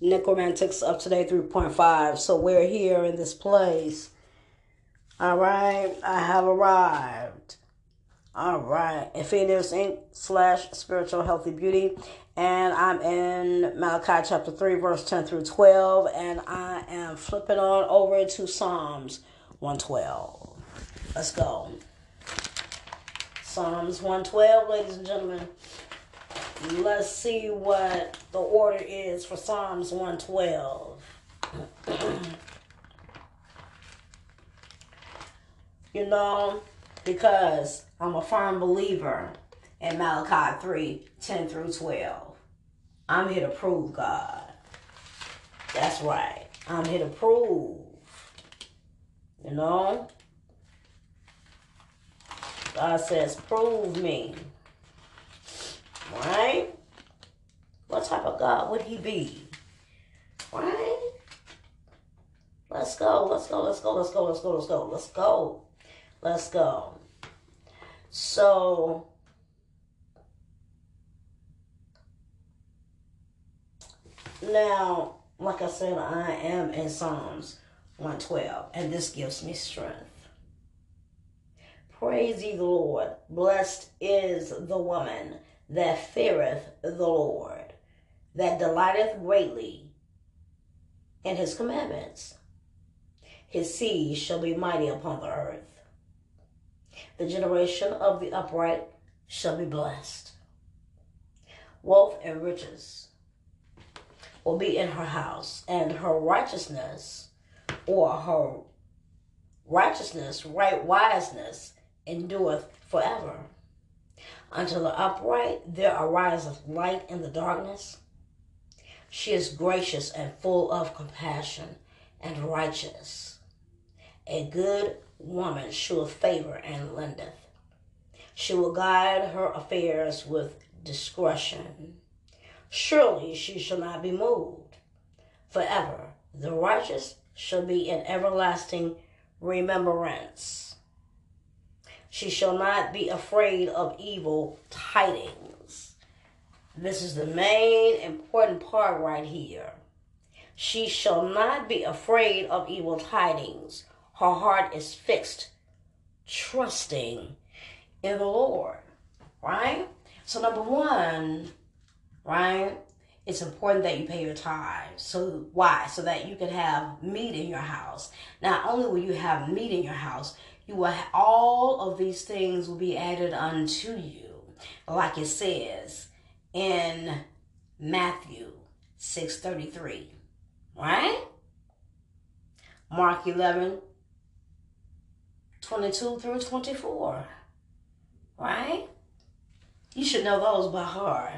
Necromantics up to date 3.5. So we're here in this place. All right, I have arrived. All right, Ephesians Inc. slash Spiritual Healthy Beauty, and I'm in Malachi chapter 3, verse 10 through 12, and I am flipping on over to Psalms 112. Let's go. Psalms 112, ladies and gentlemen. Let's see what the order is for Psalms 112. you know, because I'm a firm believer in Malachi 3 10 through 12. I'm here to prove God. That's right. I'm here to prove. You know? God says, prove me. Right? What type of God would he be? Right? Let's go, let's go, let's go, let's go, let's go, let's go, let's go. Let's go. So, now, like I said, I am in Psalms 112, and this gives me strength. Praise ye the Lord. Blessed is the woman that feareth the Lord, that delighteth greatly in his commandments. His seed shall be mighty upon the earth. The generation of the upright shall be blessed. Wealth and riches will be in her house, and her righteousness or her righteousness, right wiseness, endureth forever. Unto the upright there ariseth light in the darkness. She is gracious and full of compassion and righteous. A good woman sheweth favor and lendeth. She will guide her affairs with discretion. Surely she shall not be moved. Forever the righteous shall be in everlasting remembrance. She shall not be afraid of evil tidings. This is the main important part right here. She shall not be afraid of evil tidings. Her heart is fixed, trusting in the Lord. Right? So, number one, right? It's important that you pay your tithes. So why? So that you can have meat in your house. Not only will you have meat in your house, you will all of these things will be added unto you, like it says in Matthew six thirty three, right? Mark 11, 22 through 24, right? You should know those by heart.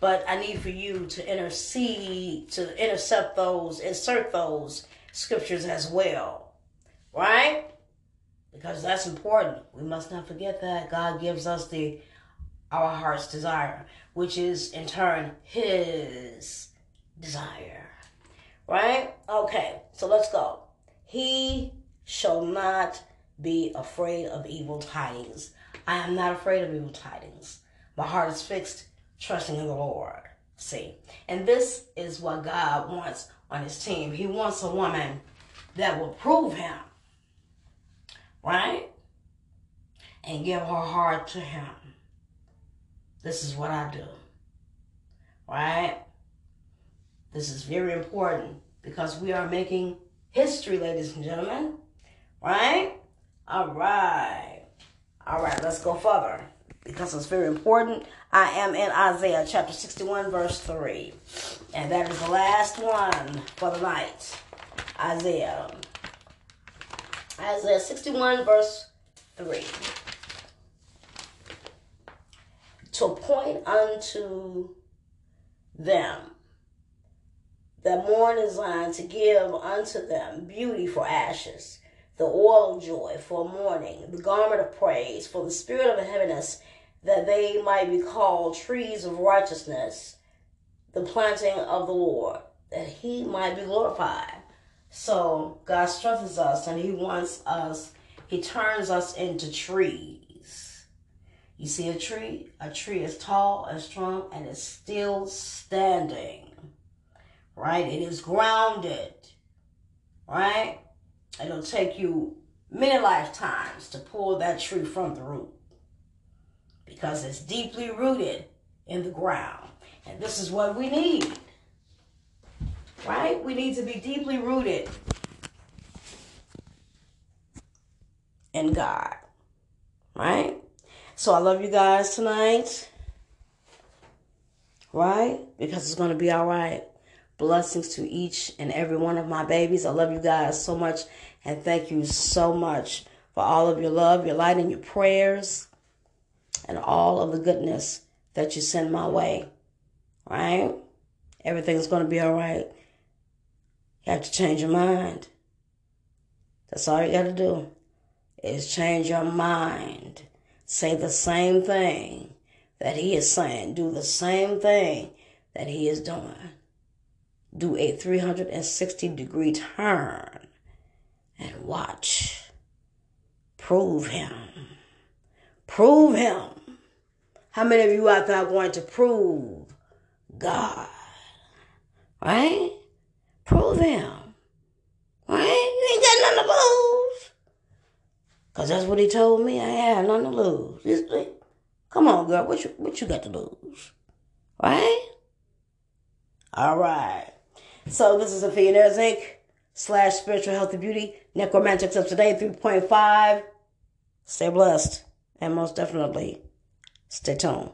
But I need for you to intercede, to intercept those, insert those scriptures as well, right? Because that's important. We must not forget that God gives us the our heart's desire, which is in turn His desire, right? Okay, so let's go. He shall not be afraid of evil tidings. I am not afraid of evil tidings. My heart is fixed, trusting in the Lord. See, and this is what God wants on His team. He wants a woman that will prove Him, right? And give her heart to Him. This is what I do, right? This is very important because we are making history, ladies and gentlemen, right? All right. All right, let's go further because it's very important. I am in Isaiah chapter 61, verse 3. And that is the last one for the night. Isaiah. Isaiah 61, verse 3. To point unto them that mourn in Zion, to give unto them beauty for ashes the oil of joy for mourning, the garment of praise for the spirit of heaviness, that they might be called trees of righteousness, the planting of the Lord, that he might be glorified. So God strengthens us and he wants us, he turns us into trees. You see a tree? A tree is tall and strong and it's still standing. right? It is grounded, right? It'll take you many lifetimes to pull that tree from the root because it's deeply rooted in the ground. And this is what we need, right? We need to be deeply rooted in God, right? So I love you guys tonight, right? Because it's going to be all right. Blessings to each and every one of my babies. I love you guys so much and thank you so much for all of your love, your light, and your prayers, and all of the goodness that you send my way. Right? Everything's going to be all right. You have to change your mind. That's all you got to do is change your mind. Say the same thing that he is saying. Do the same thing that he is doing. Do a 360 degree turn and watch. Prove him. Prove him. How many of you out there are going to prove God? Right? Prove him. Right? You ain't got nothing to lose. Because that's what he told me. I had nothing to lose. Come on, girl. What you, what you got to lose? Right? All right. So this is a Millionaires Inc. slash Spiritual Health and Beauty Necromantics of Today 3.5. Stay blessed and most definitely stay tuned.